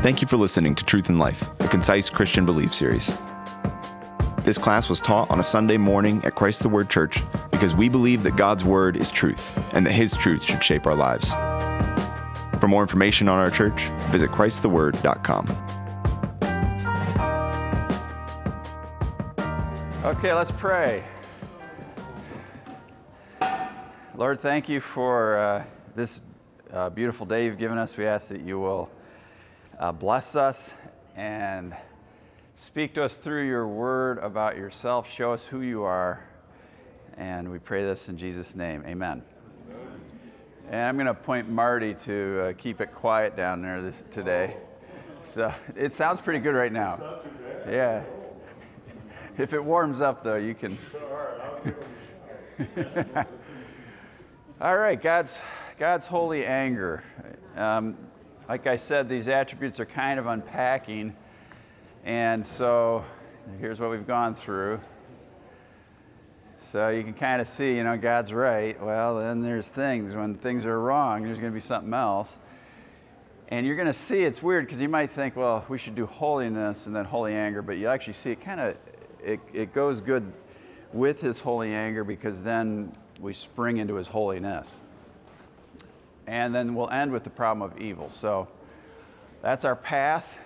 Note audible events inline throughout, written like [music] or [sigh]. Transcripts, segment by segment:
Thank you for listening to Truth in Life, a concise Christian belief series. This class was taught on a Sunday morning at Christ the Word Church because we believe that God's Word is truth and that His truth should shape our lives. For more information on our church, visit ChristTheWord.com. Okay, let's pray. Lord, thank you for uh, this uh, beautiful day you've given us. We ask that you will uh, bless us and speak to us through your word about yourself. Show us who you are. And we pray this in Jesus' name. Amen. And I'm going to point Marty to uh, keep it quiet down there this, today. So it sounds pretty good right now. Yeah. [laughs] If it warms up, though, you can. [laughs] All right, God's, God's holy anger. Um, like I said, these attributes are kind of unpacking. And so here's what we've gone through. So you can kind of see, you know, God's right. Well, then there's things. When things are wrong, there's going to be something else. And you're going to see it's weird because you might think, well, we should do holiness and then holy anger, but you actually see it kind of, it, it goes good with his holy anger because then we spring into his holiness. And then we'll end with the problem of evil. So that's our path.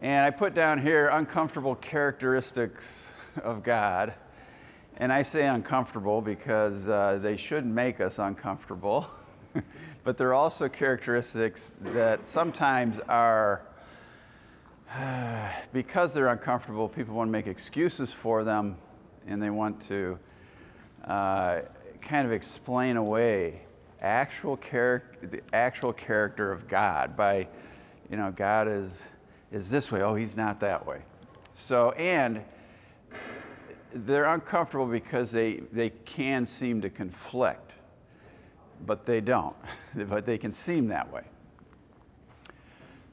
And I put down here uncomfortable characteristics of God. And I say uncomfortable because uh, they should make us uncomfortable. [laughs] but they're also characteristics that sometimes are, [sighs] because they're uncomfortable, people want to make excuses for them and they want to uh, kind of explain away actual character, the actual character of God by, you know, God is, is this way. Oh, he's not that way. So, and they're uncomfortable because they, they can seem to conflict, but they don't. [laughs] but they can seem that way.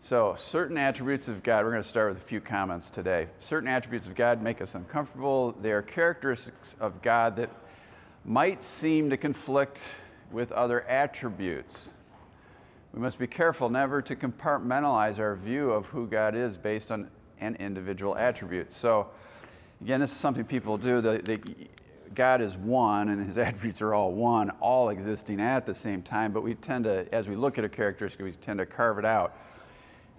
So, certain attributes of God, we're going to start with a few comments today. Certain attributes of God make us uncomfortable. They are characteristics of God that might seem to conflict with other attributes. We must be careful never to compartmentalize our view of who God is based on an individual attribute. So, again, this is something people do. The, the, God is one, and his [laughs] attributes are all one, all existing at the same time, but we tend to, as we look at a characteristic, we tend to carve it out.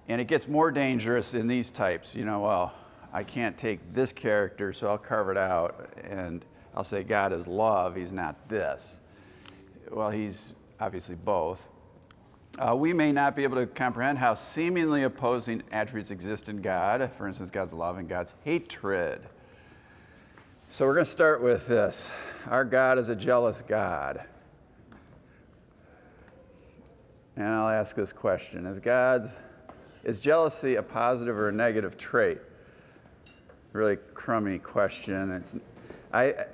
And it gets more dangerous in these types. You know, well, I can't take this character, so I'll carve it out, and I'll say God is love, he's not this. Well, he's obviously both. Uh, we may not be able to comprehend how seemingly opposing attributes exist in God. For instance, God's love and God's hatred. So we're going to start with this Our God is a jealous God. And I'll ask this question Is God's is jealousy a positive or a negative trait? Really crummy question. It's, I,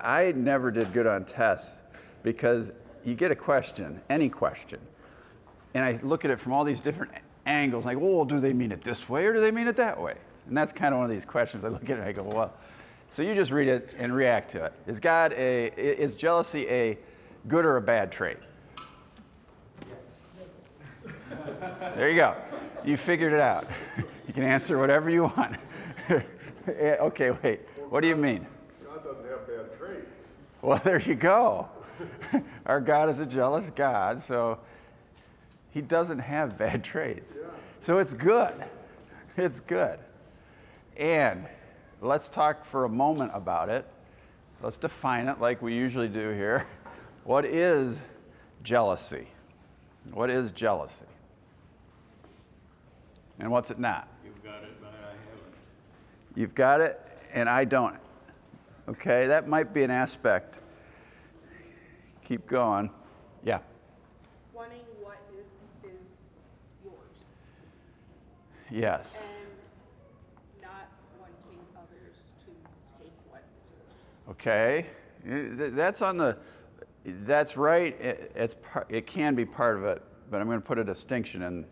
I never did good on tests because you get a question, any question, and I look at it from all these different angles, like, well, do they mean it this way or do they mean it that way? And that's kind of one of these questions. I look at it and I go, well, so you just read it and react to it. Is God a, is jealousy a good or a bad trait? Yes. There you go. You figured it out. You can answer whatever you want. [laughs] okay, wait. What do you mean? God doesn't have bad traits. Well, there you go. [laughs] Our God is a jealous God, so he doesn't have bad [laughs] traits. Yeah. So it's good. [laughs] It's good. And let's talk for a moment about it. Let's define it like we usually do here. What is jealousy? What is jealousy? And what's it not? You've got it, but I haven't. You've got it, and I don't. Okay, that might be an aspect. Keep going. Yeah. wanting what is, is yours Yes. and not wanting others to take what is yours. Okay. That's on the. That's right. It, it's par, it can be part of it, but I'm going to put a distinction in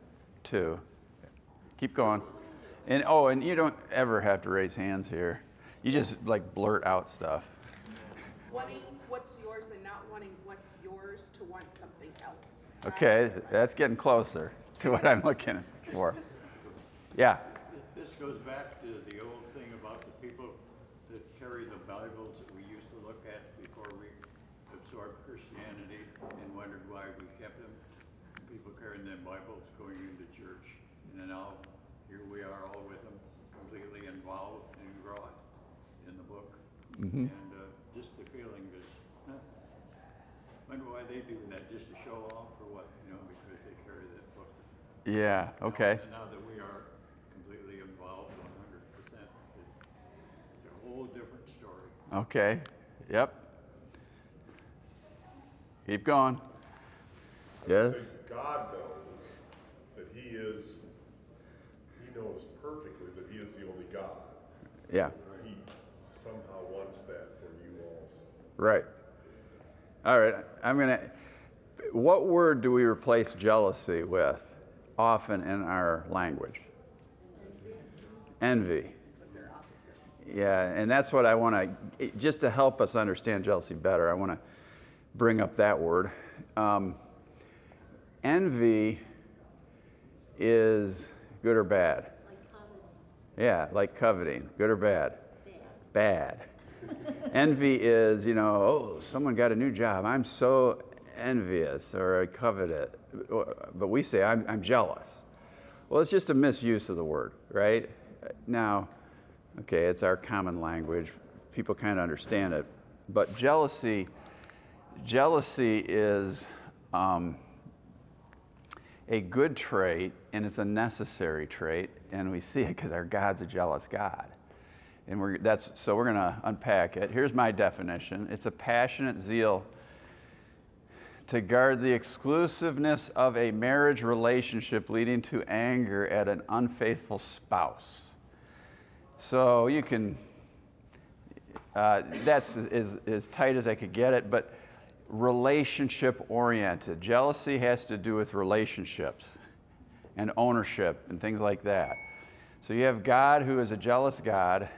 too. Keep going. And oh, and you don't ever have to raise hands here. You just like blurt out stuff. Wanting what's yours and not wanting what's yours to want something else. Okay, that's getting closer. to what I'm looking for. Yeah. This goes back to the old thing about the people that carry the Bibles that we used to look at before we absorbed Christianity and wondered why we kept them. People carrying them Bibles going into church. And then now, here we are all with them, completely involved and engrossed in the book. And uh, just the feeling that, huh, wonder why they do that, just to show off or what, you know, because they carry that book. Yeah. Okay. And now that we are completely involved one hundred percent, it's a whole different story. Okay. Yep. Keep going. Yes. God knows that He is, He knows perfectly that He is the only God. Yeah. He somehow wants that for you also. Right. All right. I'm going to. What word do we replace jealousy with often in our language? Envy. Yeah, and that's what I want to, just to help us understand jealousy better, I want to bring up that word. Um, envy is good or bad? Yeah, like coveting, good or bad? Bad. Envy is, you know, oh, someone got a new job. I'm so envious or I covet it. But we say, I'm, I'm jealous. Well, it's just a misuse of the word, right? Now, okay, it's our common language. People kind of understand it. But jealousy, jealousy is um, a good trait and it's a necessary trait. And we see it because our God's a jealous God. And we're, that's, so we're going to unpack it. Here's my definition it's a passionate zeal to guard the exclusiveness of a marriage relationship leading to anger at an unfaithful spouse. So you can, uh, that's as, as, tight as I could get it, but relationship oriented. Jealousy has to do with relationships and ownership and things like that. So you have God who is a jealous God,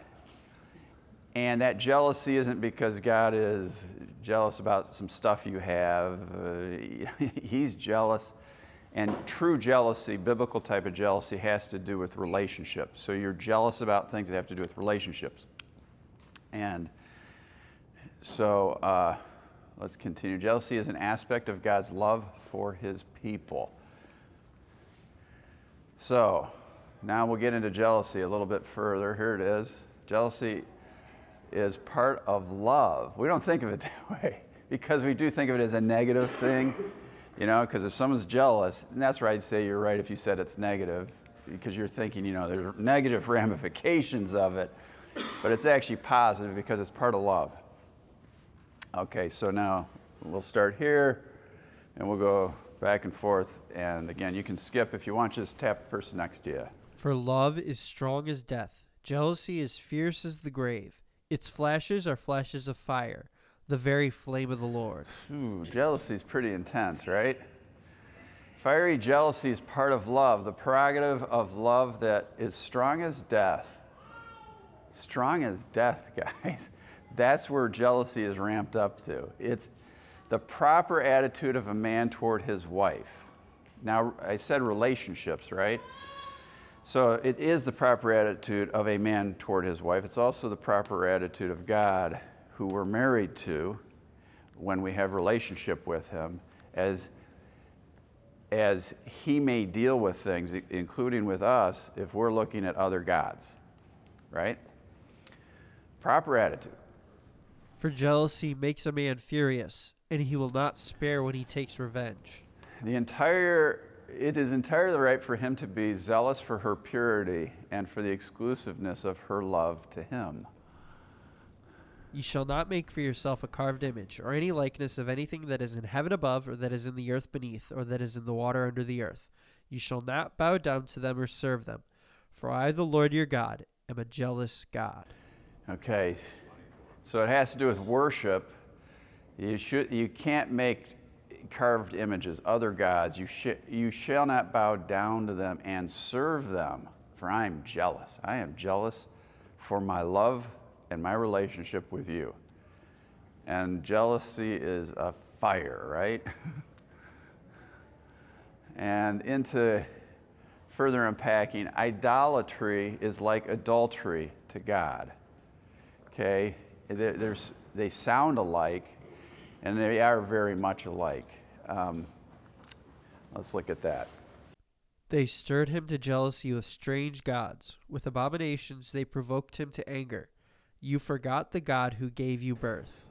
and that jealousy isn't because God is jealous about some stuff you have. Uh, [laughs] he's jealous. And true jealousy, biblical type of jealousy, has to do with relationships. So you're jealous about things that have to do with relationships. And so uh, let's continue. Jealousy is an aspect of God's love for his people. So now we'll get into jealousy a little bit further. Here it is. Jealousy is part of love. We don't think of it [laughs] that way because we do think of it as a negative thing, you know, because if someone's jealous, and that's right, I'd say you're right if you said it's negative because you're thinking, you know, there's negative [laughs] ramifications of it, but it's actually positive because it's part of love. Okay, so now we'll start here and we'll go back and forth. And again, you can skip if you want, just tap the person next to you. For love is strong as death, jealousy is fierce as the grave. Its flashes are flashes of fire, the very flame of the Lord. Ooh, jealousy is pretty intense, right? Fiery jealousy is part of love, the prerogative of love that is strong as death. Strong as death, [laughs] guys. That's where jealousy is ramped up to. It's the proper attitude of a man toward his wife. Now, I said relationships, right? So it is the proper attitude of a man toward his wife. It's also the proper attitude of God, who we're married to when we have relationship with him, as, as he may deal with things, including with us, if we're looking at other gods, right? Proper attitude. For jealousy makes a man furious, and he will not spare when he takes revenge. The entire it is entirely right for him to be zealous for her purity and for the exclusiveness of her love to him. You shall not make for yourself a carved image, or any likeness of anything that is in heaven above, or that is in the earth beneath, or that is in the water under the earth. You shall not bow down to them or serve them. For I, the Lord your God, am a jealous God. Okay, so it has to do with worship. You, should, you can't make carved images, other gods. You, sh- you shall not bow down to them and serve them, for I am jealous. I am jealous for my love and my relationship with you. And jealousy is a fire, right? [laughs] And into further unpacking, idolatry is like adultery to God. Okay? There- There's, they sound alike, and they are very much alike. Um, let's look at that. They stirred him to jealousy with strange gods. With abominations they provoked him to anger. You forgot the God who gave you birth.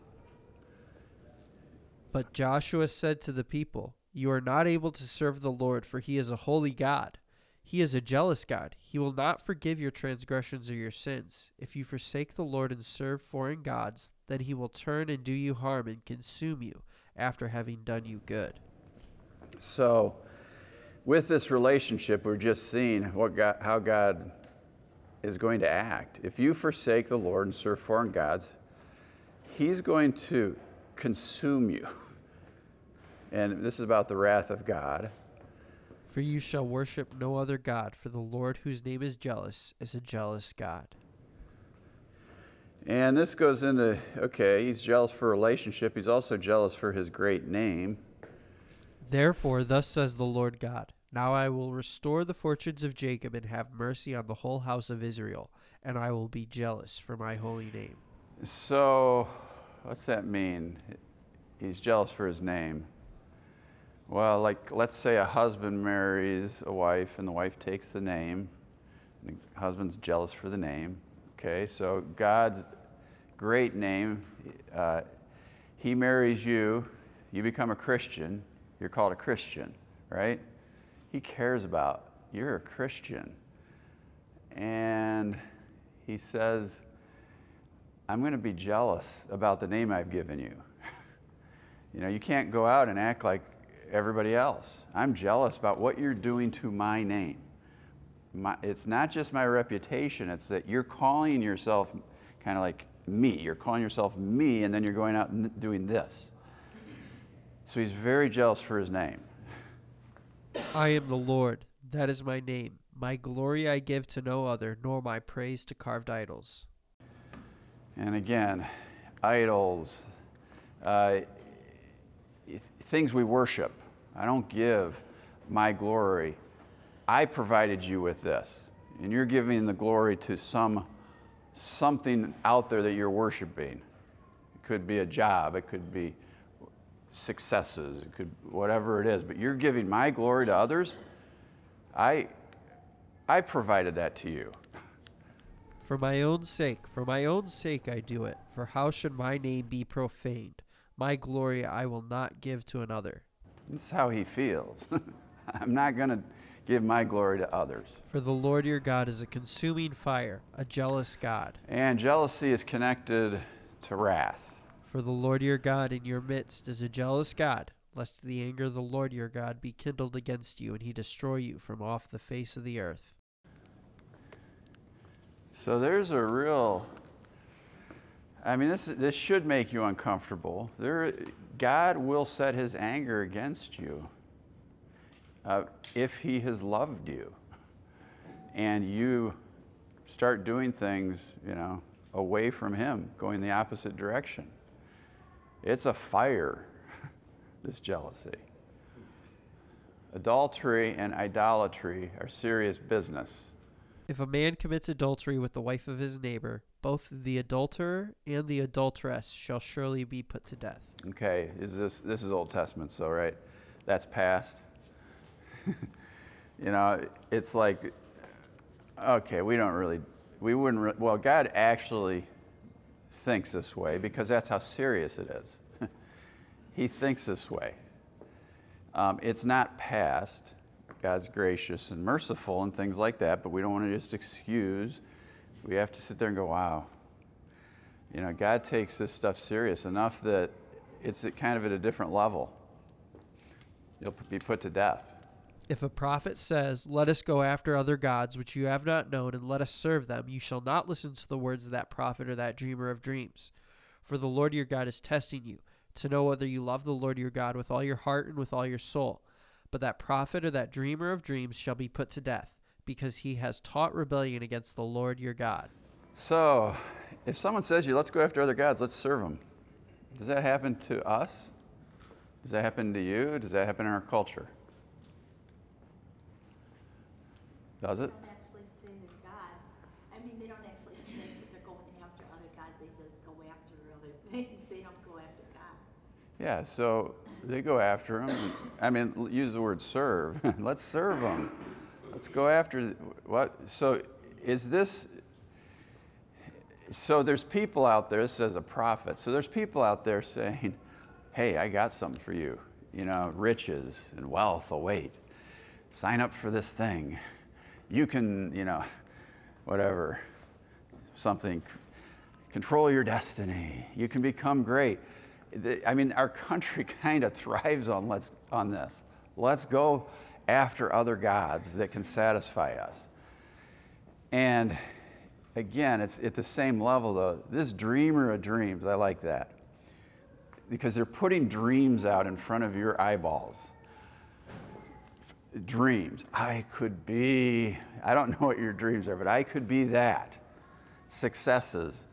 But Joshua said to the people, You are not able to serve the Lord, for he is a holy God. He is a jealous God. He will not forgive your transgressions or your sins. If you forsake the Lord and serve foreign gods, then he will turn and do you harm and consume you after having done you good. So, with this relationship, we're just seeing what God, how God is going to act. If you forsake the Lord and serve foreign gods, He's going to consume you. [laughs] And this is about the wrath of God. For you shall worship no other God, for the Lord whose name is jealous is a jealous God. And this goes into okay, He's jealous for relationship, He's also jealous for His great name. Therefore, thus says the Lord God Now I will restore the fortunes of Jacob and have mercy on the whole house of Israel, and I will be jealous for my holy name. So, what's that mean? He's jealous for his name. Well, like, let's say a husband marries a wife and the wife takes the name. And the husband's jealous for the name. Okay, so God's great name, uh, he marries you, you become a Christian, you're called a Christian, right? He cares about you're a Christian. And he says, I'm going to be jealous about the name I've given you. [laughs] you know, you can't go out and act like everybody else. I'm jealous about what you're doing to my name. My, it's not just my reputation, it's that you're calling yourself kind of like me. You're calling yourself me, and then you're going out and doing this. So he's very jealous for his name. I am the Lord, that is my name. My glory I give to no other, nor my praise to carved idols. And again, idols, uh, things we worship. I don't give my glory. I provided you with this, and you're giving the glory to some something out there that you're worshiping. It could be a job, it could be successes, it could whatever it is, but you're giving my glory to others. I I provided that to you. For my own sake, for my own sake I do it. For how should my name be profaned? My glory I will not give to another. This is how he feels. [laughs] I'm not going to give my glory to others. For the Lord your God is a consuming fire, a jealous God. And jealousy is connected to wrath. For the Lord your God in your midst is a jealous God, lest the anger of the Lord your God be kindled against you, and he destroy you from off the face of the earth. So there's a real I mean this this should make you uncomfortable. There God will set his anger against you uh, if he has loved you and you start doing things, you know, away from him, going the opposite direction. It's a fire, [laughs] this jealousy. Adultery and idolatry are serious business. If a man commits adultery with the wife of his neighbor, both the adulterer and the adulteress shall surely be put to death. Okay, is this this is Old Testament, so right? That's past. [laughs] you know, it's like okay, we don't really we wouldn't re- well, God actually thinks this way because that's how serious it is. [laughs] he thinks this way. Um, it's not past. God's gracious and merciful and things like that, but we don't want to just excuse. We have to sit there and go, wow. You know, God takes this stuff serious enough that it's kind of at a different level. You'll be put to death. If a prophet says, Let us go after other gods which you have not known, and let us serve them, you shall not listen to the words of that prophet or that dreamer of dreams. For the Lord your God is testing you, to know whether you love the Lord your God with all your heart and with all your soul. But that prophet or that dreamer of dreams shall be put to death, because he has taught rebellion against the Lord your God. So, if someone says you, let's go after other gods, let's serve them, does that happen to us? Does that happen to you? Does that happen in our culture? Does it? They don't actually they're gods. I mean, they don't actually say that they're going after other gods. They just go after other [laughs] things. They don't go after God. Yeah, so they go after him. I mean, use the word serve. [laughs] Let's serve them. Let's go after what? So is this? So there's people out there. This says a prophet. So there's people out there [laughs] saying, "Hey, I got something for you. You know, riches and wealth await. Sign up for this thing. You can, you know, whatever, something." control your destiny. You can become great. I mean, our country [laughs] kind of thrives on let's on this. Let's go after other gods that can satisfy us. And again, it's at the same level though. This dreamer of dreams, I like that. Because they're putting dreams out in front of your eyeballs. Dreams. I could be, I don't know what your dreams are, but I could be that. Successes.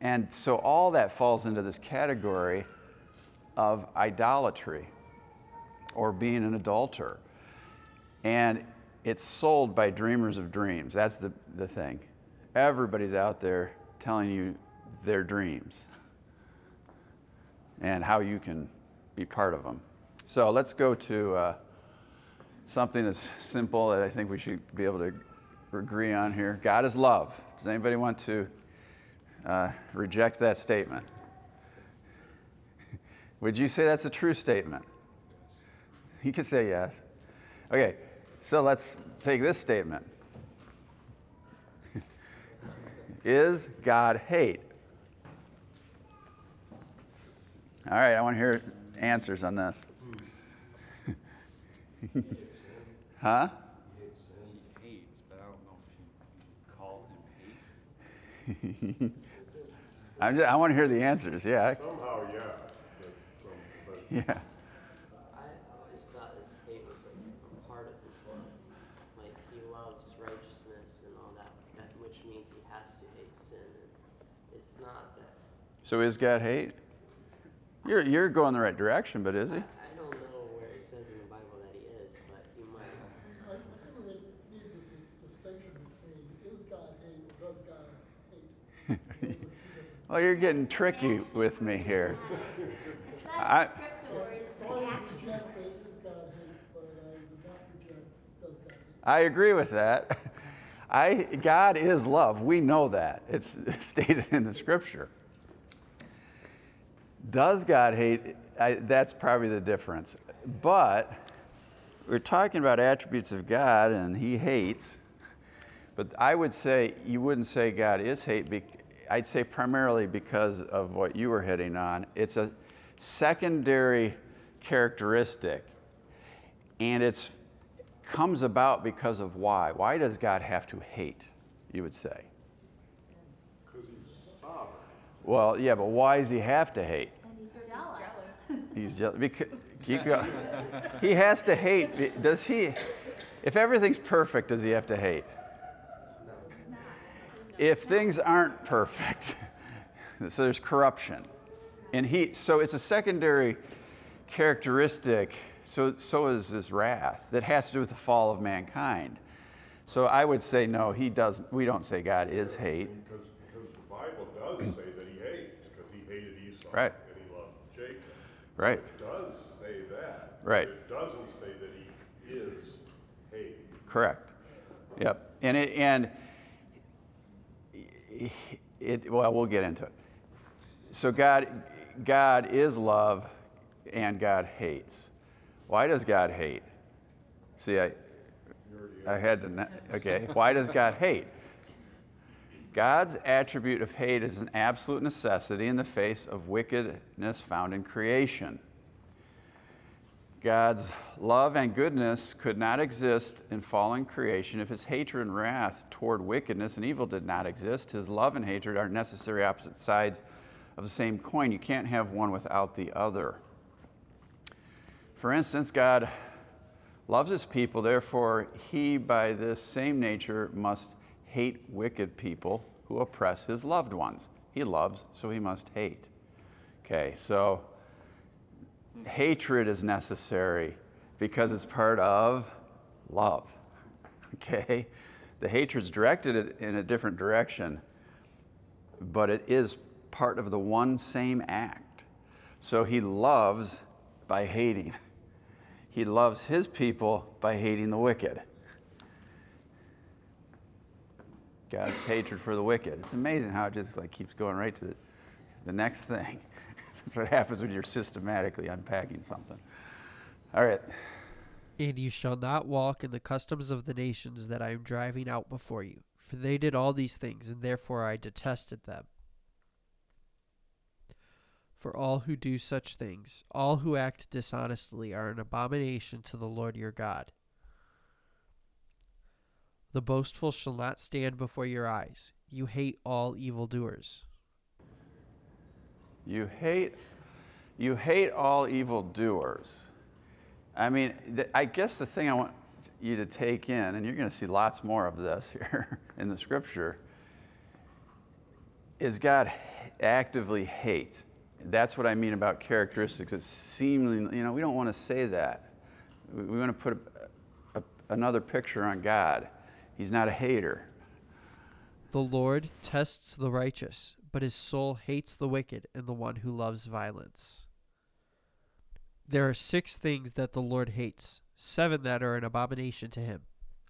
And so all that falls into this category of idolatry or being an adulterer. And it's sold by dreamers of dreams. That's the, the thing. Everybody's out there telling you their dreams and how you can be part of them. So let's go to uh, something that's simple that I think we should be able to agree on here. God is love. Does anybody want to uh, reject that statement? [laughs] Would you say that's a true statement? You could say yes. Okay, so let's take this statement. [laughs] Is God hate? All right, I want to hear answers on this. [laughs] huh? He hates, but I don't know if you, you call him hate. [laughs] I'm just, I want to hear the answers. Yeah. Somehow, yes, but some, but [laughs] Yeah. I always thought his hate was like a part of his love. Like he loves righteousness and all that, that which means he has to hate sin. And it's not that. So is God hate? You're, you're going the right direction, but is he? I, I don't know where it says in the Bible that he is, but he might. I I think we need the distinction between is God hate or does God hate? Those are two different Well, you're getting tricky with me here. I-. I agree with that. [laughs] I, God is love. We know that. It's [laughs] stated in the scripture. Does God hate? I, that's probably the difference. But we're talking about attributes of God and he hates. But I would say you wouldn't say God is hate. Bec- I'd say primarily because of what you were hitting on. It's a secondary characteristic and it's comes about because of why. Why does God have to hate? You would say. because he's sovereign. Well, yeah, but why does he have to hate? He's jealous. He's jealous. Because, keep going. he has to hate. Does he? If everything's perfect, does he have to hate? If things aren't perfect, [laughs] so there's corruption, and he. So it's a secondary characteristic. So so is his wrath that has to do with the fall of mankind. So I would say no. He doesn't. We don't say God is hate. Because, because the Bible does say that he hates, because he hated Esau. Right. And he loved Jacob. Right. It does say that. Right. It doesn't say that he is hate. Correct. Yep. And it, and it, well, we'll get into it. So God, God is love, and God hates. Why does God hate? See, I, I had to. Okay. Why does God hate? God's attribute of hate is an absolute necessity in the face of wickedness found in creation. God's love and goodness could not exist in fallen creation if his hatred and wrath toward wickedness and evil did not exist. His love and hatred are necessary opposite sides of the same coin. You can't have one without the other. For instance, God loves his people, therefore, he, by this same nature, must hate wicked people who oppress his loved ones. He loves, so he must hate. Okay, so hatred is necessary because it's part of love. [laughs] Okay? The hatred's directed in a different direction, but it is part of the one same act. So he loves by hating. [laughs] He loves his people by hating the wicked. God's hatred for the wicked. It's amazing how it just like keeps going right to the, the next thing. That's what happens when you're systematically unpacking something. All right. And you shall not walk in the customs of the nations that I am driving out before you, for they did all these things, and therefore I detested them. For all who do such things, all who act dishonestly, are an abomination to the Lord your God. The boastful shall not stand before your eyes. You hate all evildoers. You hate, you hate all evildoers. I mean, th- I guess the thing I want you to take in, and you're going to see lots more of this [laughs] here in the scripture, is God actively hates. That's what I mean about characteristics. It's seemingly, you know, we don't want to say that. We, we want to put a, a, another picture on God. He's not a hater. The Lord tests the righteous, but his soul hates the wicked and the one who loves violence. There are six things that the Lord hates, seven that are an abomination to him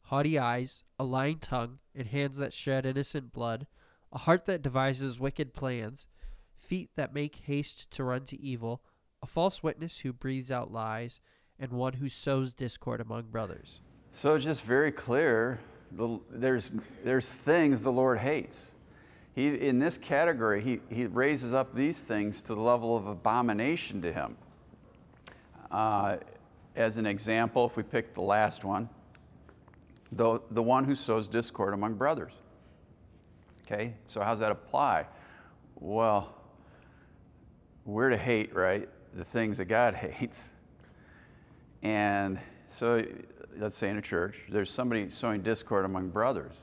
haughty eyes, a lying tongue, and hands that shed innocent blood, a heart that devises wicked plans, feet that make haste to run to evil, a false witness who breathes out lies, and one who sows discord among brothers. So just very clear the, there's, there's things the Lord hates. He, in this category, he, he raises up these things to the level of abomination to him. Uh, as an example, if we pick the last one, the, the one who sows discord among brothers. Okay, so how's that apply? Well, we're to hate, right? The things that God [laughs] hates. And so, let's say in a church, there's somebody sowing discord among brothers.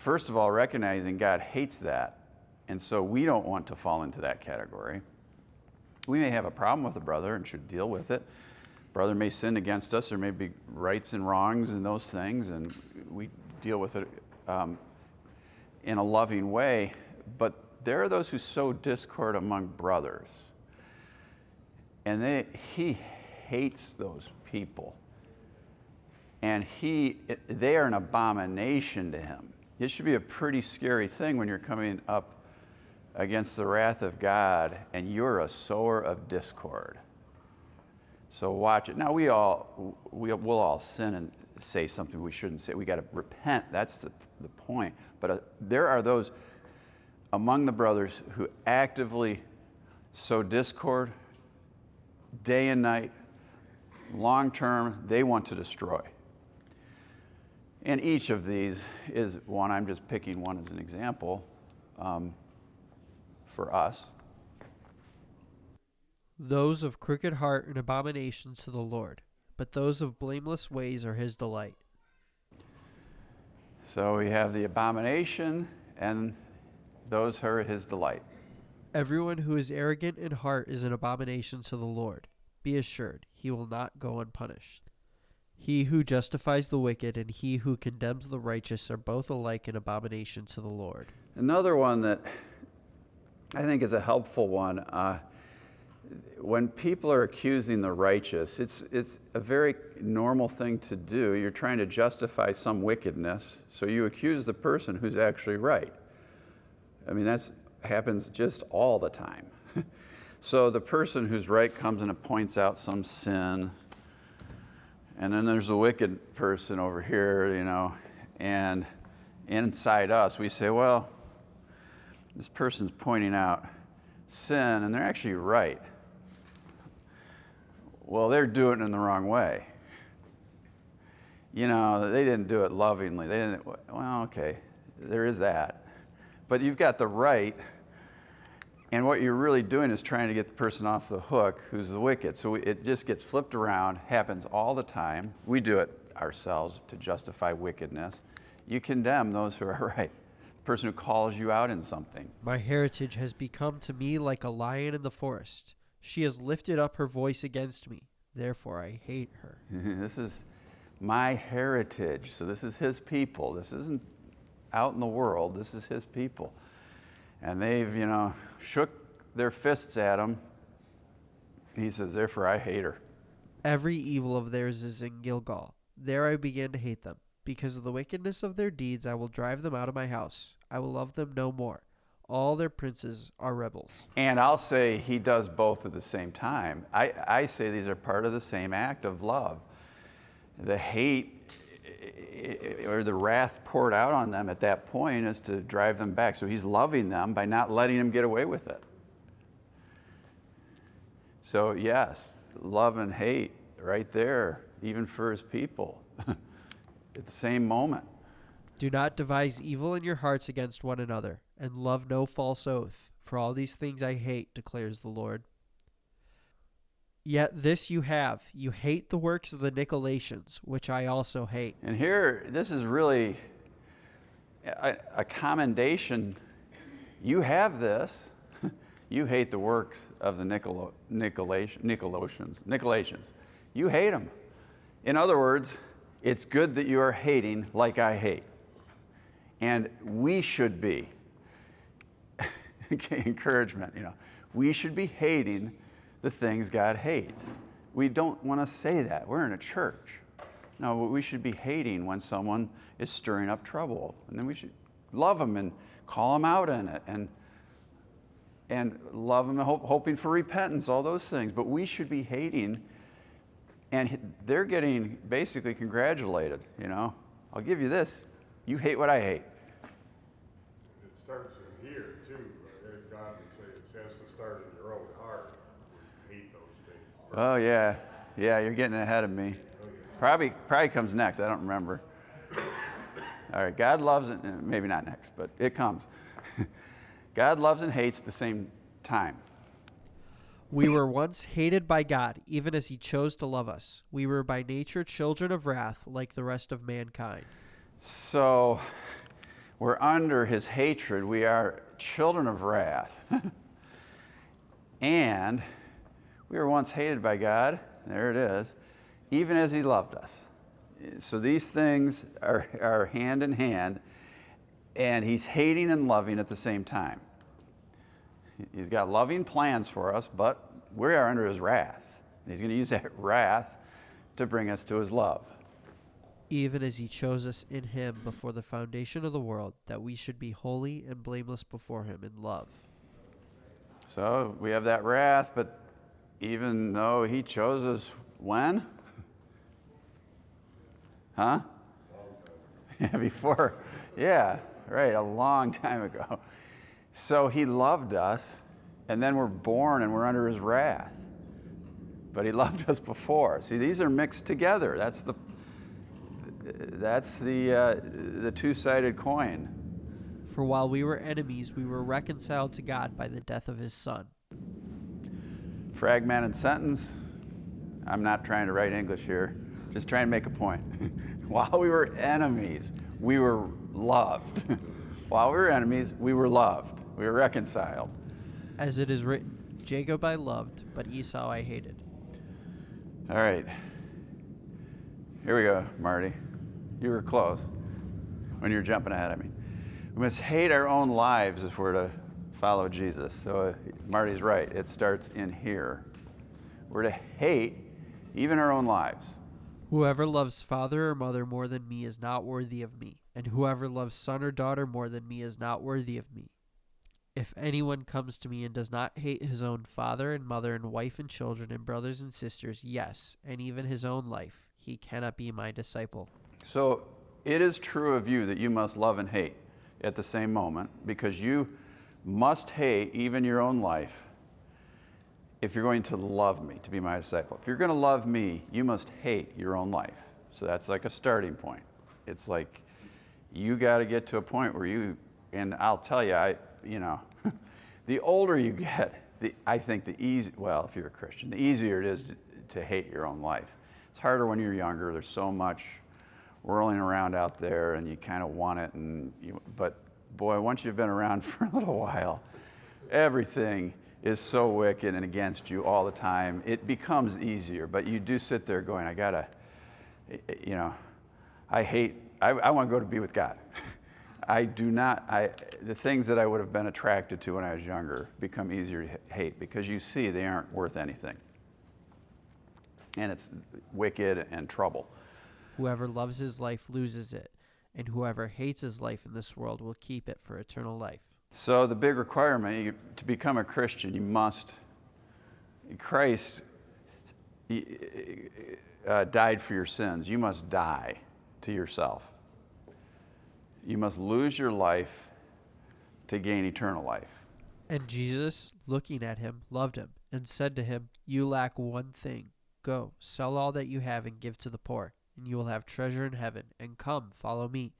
First of all, recognizing God hates that. And so we don't want to fall into that category. We may have a problem with a brother and should deal with it. Brother may sin against us. There may be rights and wrongs and those things, and we deal with it um, in a loving way. But there are those who sow discord among brothers. And they, he hates those people. And he, they are an abomination to him. It should be a pretty scary thing when you're coming up against the wrath of God and you're a sower of discord. So watch it. Now we all we, will all sin and say something we shouldn't say. We got to repent. That's the, the point. But uh, there are those among the brothers who actively sow discord day and night, long term, they want to destroy. And each of these is one, I'm just picking one as an example um, for us. Those of crooked heart and abomination to the Lord, but those of blameless ways are his delight. So we have the abomination, and those are his delight. Everyone who is arrogant in heart is an abomination to the Lord. Be assured, he will not go unpunished. He who justifies the wicked and he who condemns the righteous are both alike an abomination to the Lord. Another one that I think is a helpful one. Uh, when people are accusing the righteous, it's, it's a very normal thing to do. You're trying to justify some wickedness, so you accuse the person who's actually right. I mean, that happens just all the time. [laughs] so the person who's right comes and points out some sin, and then there's the wicked person over here, you know, and inside us, we say, well, this person's pointing out sin, and they're actually right. Well, they're doing it in the wrong way. You know, they didn't do it lovingly. They didn't, well, okay, there is that. But you've got the right, and what you're really doing is trying to get the person off the hook who's the wicked. So it just gets flipped around, happens all the time. We do it ourselves to justify wickedness. You condemn those who are [laughs] right the person who calls you out in something. My heritage has become to me like a lion in the forest. She has lifted up her voice against me. Therefore, I hate her. [laughs] this is my heritage. So this is his people. This isn't out in the world, this is his people. And they've, you know, shook their fists at him. He says, Therefore I hate her. Every evil of theirs is in Gilgal. There I began to hate them. Because of the wickedness of their deeds, I will drive them out of my house. I will love them no more. All their princes are rebels. And I'll say he does both at the same time. I, I say these are part of the same act of love. The hate or the wrath poured out on them at that point is to drive them back. So he's loving them by not letting them get away with it. So, yes, love and hate right there, even for his people, [laughs] at the same moment. Do not devise evil in your hearts against one another, and love no false oath. For all these things I hate, declares the Lord. Yet this you have you hate the works of the Nicolaitans, which I also hate. And here, this is really a, a commendation. You have this. [laughs] you hate the works of the Nicolo, Nicolaitan, Nicolaitans. Nicolaitans. You hate them. In other words, it's good that you are hating like I hate. And we should be. [laughs] encouragement, you know. We should be hating the things God hates. We don't want to say that. We're in a church. No, we should be hating when someone is stirring up trouble. And then we should love them and call them out in it and, and love them, hope, hoping for repentance, all those things. But we should be hating, and they're getting basically congratulated, you know. I'll give you this. You hate what I hate. It starts in here, too. God would say it has to start in your own heart. Hate those things. Oh, yeah. Yeah, you're getting ahead of me. Probably, probably comes next. I don't remember. All right, God loves it. Uh, maybe not next, but it comes. [laughs] God loves and hates at the same time. We were once hated by God, even as He chose to love us. We were by nature children of wrath, like the rest of mankind. So we're under His hatred. We are children of wrath. [laughs] and we were once hated by God. There it is. Even as He loved us. So these things are, are hand in hand, and He's hating and loving at the same time. He's got loving plans for us, but we are under His wrath. And He's going to use that [laughs] wrath to bring us to His love. Even as He chose us in Him before the foundation of the world, that we should be holy and blameless before Him in love. So we have that wrath, but even though He chose us when? Huh? [laughs] Yeah, before. Yeah, right, a long time ago. So he loved us, and then we're born and we're under his wrath. But he [laughs] loved us before. See, these are mixed together. That's the that's the uh, the two-sided coin. For while we were enemies, we were reconciled to God by the death of his son. Fragmented sentence. I'm not trying to write English here. Just trying to make a point. [laughs] While we were enemies, we were loved. [laughs] While we were enemies, we were loved. We were reconciled. As it is written, Jacob I loved, but Esau I hated. All right. Here we go, Marty. You were close when you're jumping ahead of me. We must hate our own lives if we're to follow Jesus. So uh, Marty's right. It starts in here. We're to hate even our own lives. Whoever loves father or mother more than me is not worthy of me, and whoever loves son or daughter more than me is not worthy of me. If anyone comes to me and does not hate his own father and mother and wife and children and brothers and sisters, yes, and even his own life, he cannot be my disciple. So it is true of you that you must love and hate at the same moment because you must hate even your own life if you're going to love me, to be my disciple. If you're going to love me, you must hate your own life. So that's like a starting point. It's like you got to get to a point where you, and I'll tell you, I, you know, [laughs] the older you get, the, I think the easy, well, if you're a Christian, the easier it is to, to hate your own life. It's harder when you're younger. There's so much whirling around out there, and you kind of want it. And you, but boy, once you've been around [laughs] for a little while, everything is so wicked and against you all the time, it becomes easier. But you do sit there going, I gotta, you know, I hate, I, I want to go to be with God. [laughs] I do not, I, the things that I would have been attracted to when I was younger become easier to hate because you see they aren't worth anything. And it's wicked and trouble. Whoever loves his life loses it, and whoever hates his life in this world will keep it for eternal life. So, the big requirement you, to become a Christian, you must, Christ uh, died for your sins. You must die to yourself. You must lose your life to gain eternal life. And Jesus, looking at him, loved him and said to him, You lack one thing. Go, sell all that you have and give to the poor, and you will have treasure in heaven. And come, follow me.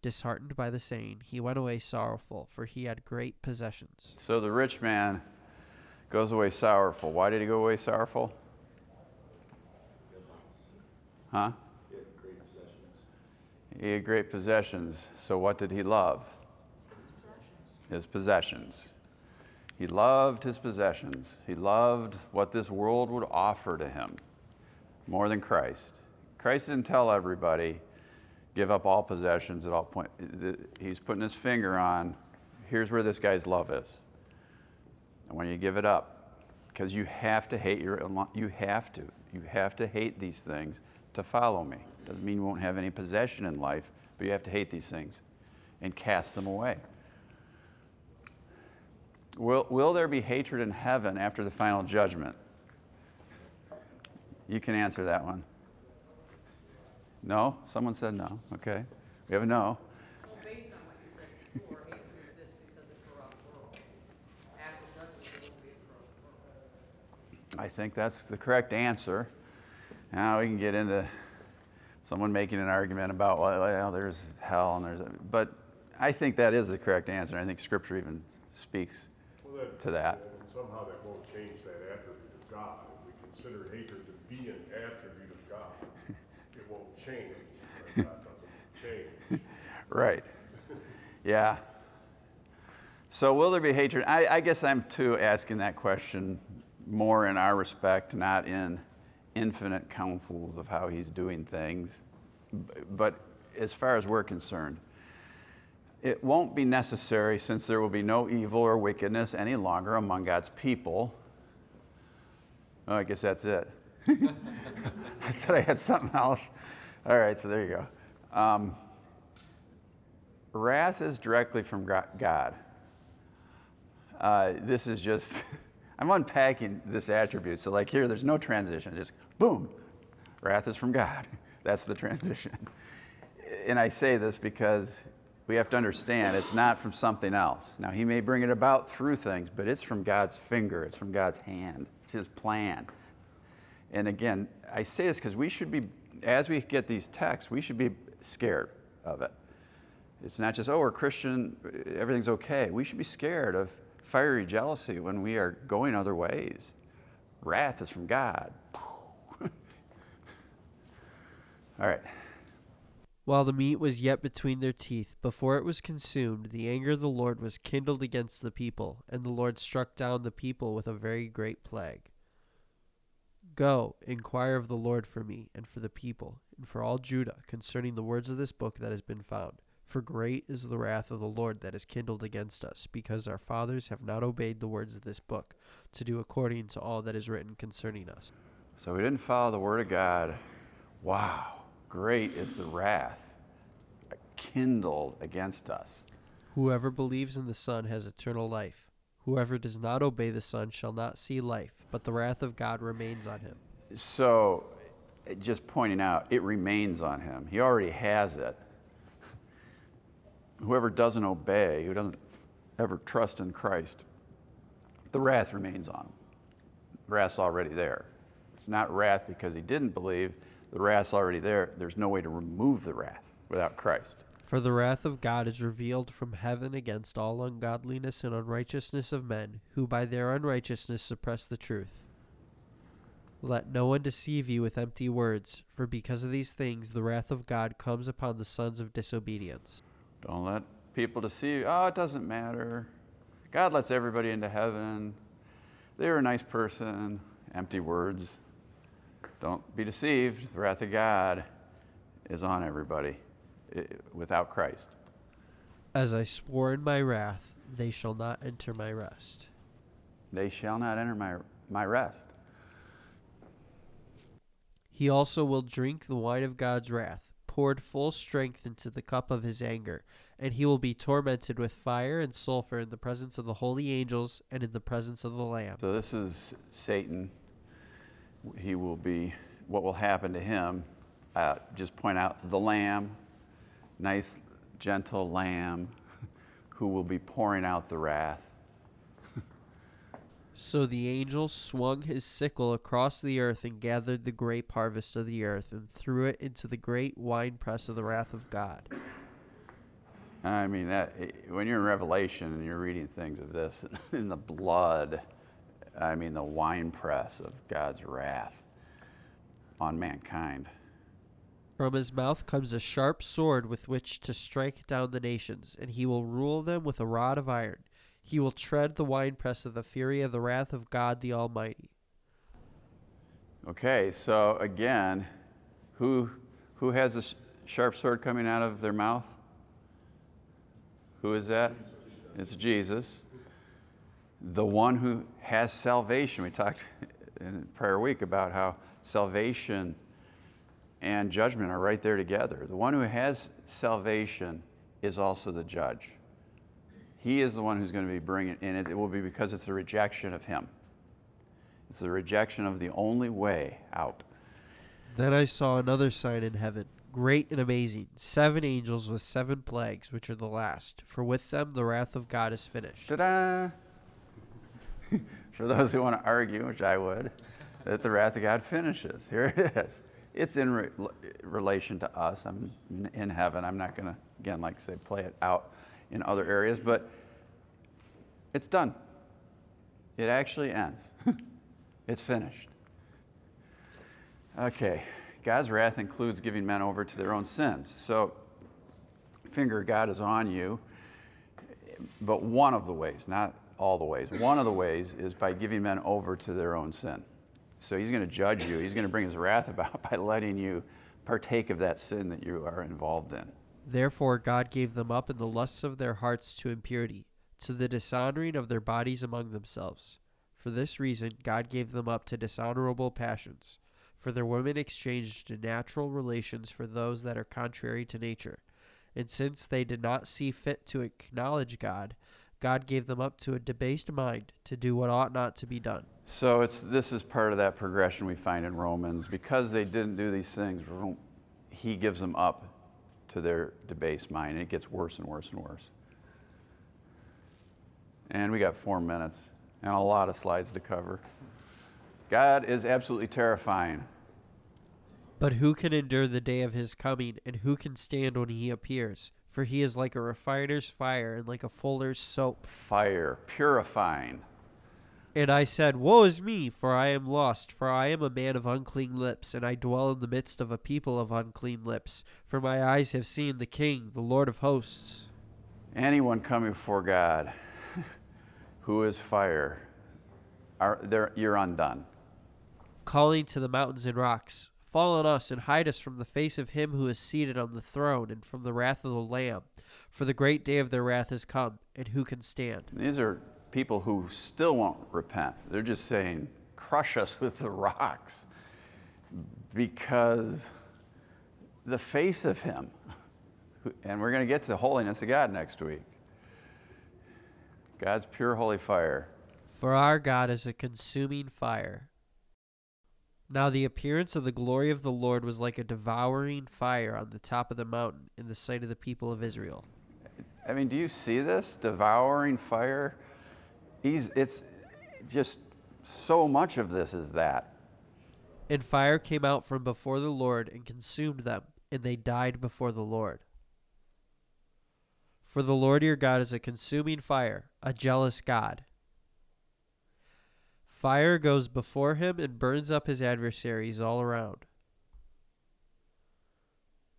Disheartened by the saying, he went away sorrowful, for he had great possessions. So the rich man goes away sorrowful. Why did he go away sorrowful? Huh? He had great possessions. He had great possessions. So what did he love? His possessions. He loved his possessions. He loved what this world would offer to him more than Christ. Christ didn't tell everybody, give up all possessions at all point. He's putting his finger on, here's where this guy's love is. And when you give it up, because you have to hate your, you have to, you have to hate these things to follow me. Doesn't mean you won't have any possession in life, but you have to hate these things and cast them away. Will, will there be hatred in heaven after the final judgment? You can answer that one. No? Someone said no. Okay. We have a no. Well, based on what you said before, hatred exists because of corrupt world. After judgment, there will be a corrupt world. I think that's the correct answer. Now we can get into someone making an argument about, well, well there's hell and there's, but I think that is the correct answer. I think Scripture even speaks well, that, to that. And somehow that won't change that attribute of God. If we consider hatred to be an attribute of God, it won't change. [laughs] Doesn't change. right. Yeah. So, will there be hatred? I, I guess I'm too asking that question more in our respect, not in infinite counsels of how he's doing things. But as far as we're concerned, it won't be necessary since there will be no evil or wickedness any longer among God's people. Oh, I guess that's it. [laughs] I thought I had something else. All right, so there you go. Um, wrath is directly from God. Uh, this is just, [laughs] I'm unpacking this attribute. So, like here, there's no transition, just boom, wrath is from God. [laughs] That's the transition. And I say this because we have to understand it's not from something else. Now, He may bring it about through things, but it's from God's finger, it's from God's hand, it's His plan. And again, I say this because we should be, as we get these texts, we should be scared of it. It's not just, oh, we're Christian, everything's okay. We should be scared of fiery jealousy when we are going other ways. Wrath is from God. [laughs] All right. While the meat was yet between their teeth, before it was consumed, the anger of the Lord was kindled against the people, and the Lord struck down the people with a very great plague. Go, inquire of the Lord for me, and for the people, and for all Judah, concerning the words of this book that has been found. For great is the wrath of the Lord that is kindled against us, because our fathers have not obeyed the words of this book, to do according to all that is written concerning us. So we didn't follow the word of God. Wow great is the wrath kindled against us. Whoever believes in the Son has eternal life. Whoever does not obey the Son shall not see life, but the wrath of God remains on him. So, just pointing out, it remains on him. He already has it. [laughs] Whoever doesn't obey, who doesn't ever trust in Christ, the wrath remains on him. The wrath's already there. It's not wrath because he didn't believe, the wrath's already there. There's no way to remove the wrath without Christ. For the wrath of God is revealed from heaven against all ungodliness and unrighteousness of men, who by their unrighteousness suppress the truth. Let no one deceive you with empty words, for because of these things the wrath of God comes upon the sons of disobedience. Don't let people deceive you. Oh, it doesn't matter. God lets everybody into heaven. They're a nice person. Empty words. Don't be deceived. The wrath of God is on everybody without Christ. As I swore in my wrath, they shall not enter my rest. They shall not enter my, my rest. He also will drink the wine of God's wrath, poured full strength into the cup of his anger, and he will be tormented with fire and sulfur in the presence of the holy angels and in the presence of the Lamb. So this is Satan. He will be, what will happen to him? Uh, just point out the lamb, nice, gentle lamb, [laughs] who will be pouring out the wrath. [laughs] So the angel swung his sickle across the earth and gathered the grape harvest of the earth and threw it into the great winepress of the wrath of God. I mean, that, when you're in Revelation and you're reading things of this, [laughs] in the blood, I mean, the winepress of God's wrath on mankind. From his mouth comes a sharp sword with which to strike down the nations, and he will rule them with a rod of iron. He will tread the winepress of the fury of the wrath of God the Almighty. Okay, so again, who, who has a sh- sharp sword coming out of their mouth? Who is that? It's Jesus. The one who has salvation. We talked [laughs] in prayer week about how salvation and judgment are right there together. The one who has salvation is also the judge. He is the one who's going to be bringing, and it, it will be because it's a rejection of him. It's the rejection of the only way out. Then I saw another sign in heaven, great and amazing, seven angels with seven plagues, which are the last, for with them the wrath of God is finished. Ta-da! [laughs] For those who want to argue, which I would, that the wrath of God finishes. Here it is. It's in re- relation to us. I'm in- heaven. I'm not going to, again, like say, play it out in other areas, but it's done. It actually ends. [laughs] it's finished. Okay. God's wrath includes giving men over to their own sins. So, finger God is on you, but one of the ways, not all the ways, one of the ways is by giving men over to their own sin. So he's going to judge you. He's going to bring his wrath about [laughs] by letting you partake of that sin that you are involved in. Therefore God gave them up in the lusts of their hearts to impurity, to the dishonoring of their bodies among themselves. For this reason God gave them up to dishonorable passions. For their women exchanged natural relations for those that are contrary to nature. And since they did not see fit to acknowledge God, God gave them up to a debased mind to do what ought not to be done. So it's this is part of that progression we find in Romans. Because they didn't do these things, he gives them up to their debased mind, and it gets worse and worse and worse. And we got four minutes and a lot of slides to cover. God is absolutely terrifying. But who can endure the day of his coming, and who can stand when he appears? For he is like a refiner's fire and like a fuller's soap. Fire, purifying. And I said, Woe is me, for I am lost, for I am a man of unclean lips, and I dwell in the midst of a people of unclean lips. For my eyes have seen the King, the Lord of hosts. Anyone coming before God [laughs] who is fire, are, they're- you're undone. Calling to the mountains and rocks, Fall on us and hide us from the face of him who is seated on the throne and from the wrath of the Lamb. For the great day of their wrath has come, and who can stand? These are people who still won't repent. They're just saying, crush us with the rocks because the face of Him, and we're going to get to the holiness of God next week. God's pure holy fire. For our God is a consuming fire. Now the appearance of the glory of the Lord was like a devouring fire on the top of the mountain in the sight of the people of Israel. I mean, do you see this? Devouring fire? He's, it's just so much of this is that. And fire came out from before the Lord and consumed them, and they died before the Lord. For the Lord your God is a consuming fire, a jealous God. Fire goes before him and burns up his adversaries all around.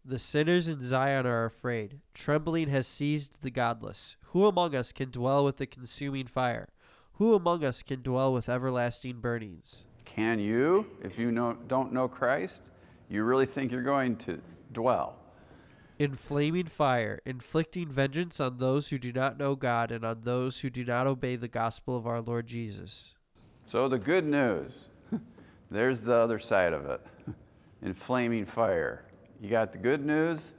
The sinners in Zion are afraid. Trembling has seized the godless. Who among us can dwell with the consuming fire? Who among us can dwell with everlasting burnings? Can you, if you know, don't know Christ, you really think you're going to dwell? In flaming fire, inflicting vengeance on those who do not know God and on those who do not obey the gospel of our Lord Jesus. So, the good news [laughs] there's the other side of it [laughs] in flaming fire. You got the good news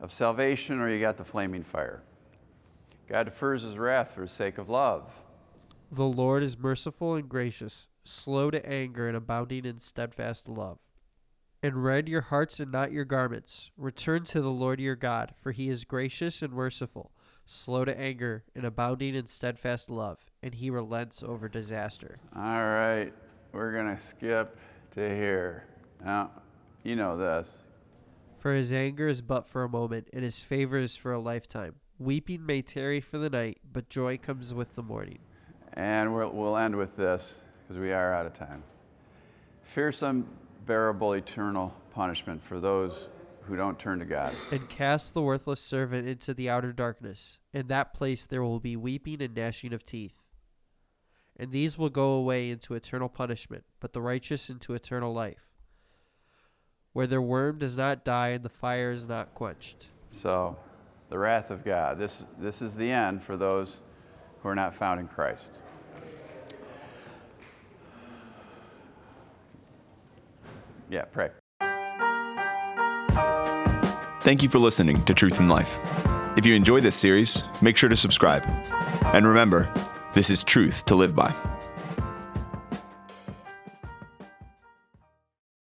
of salvation, or you got the flaming fire. God defers his wrath for the sake of love. The Lord is merciful and gracious, slow to anger and abounding in steadfast love. And rend your hearts and not your garments. Return to the Lord your God, for he is gracious and merciful, slow to anger and abounding in steadfast love, and he relents over disaster. All right, we're going to skip to here. Now, you know this. For his anger is but for a moment, and his favor is for a lifetime. Weeping may tarry for the night, but joy comes with the morning. And we'll, we'll end with this because we are out of time. Fearsome, bearable, eternal punishment for those who don't turn to God. And cast the worthless servant into the outer darkness. In that place there will be weeping and gnashing of teeth. And these will go away into eternal punishment, but the righteous into eternal life, where their worm does not die and the fire is not quenched. So, the wrath of God. This, this is the end for those who are not found in Christ. Yeah, pray. Thank you for listening to Truth in Life. If you enjoy this series, make sure to subscribe. And remember, this is truth to live by.